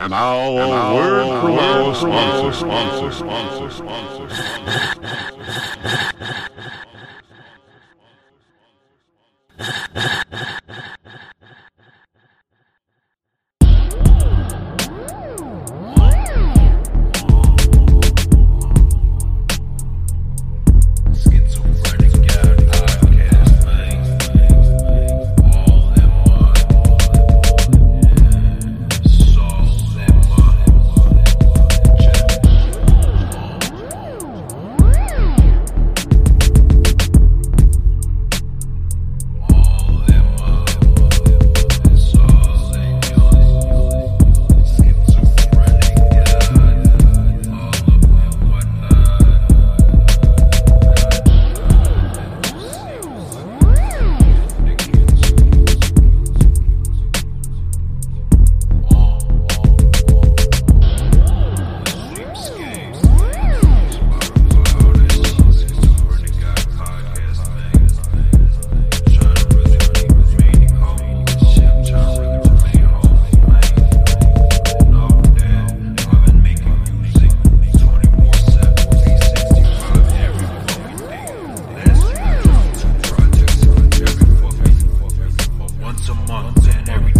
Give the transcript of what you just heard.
And now, a word from our sponsor, sponsor, sponsor, sponsor. a month, and every day.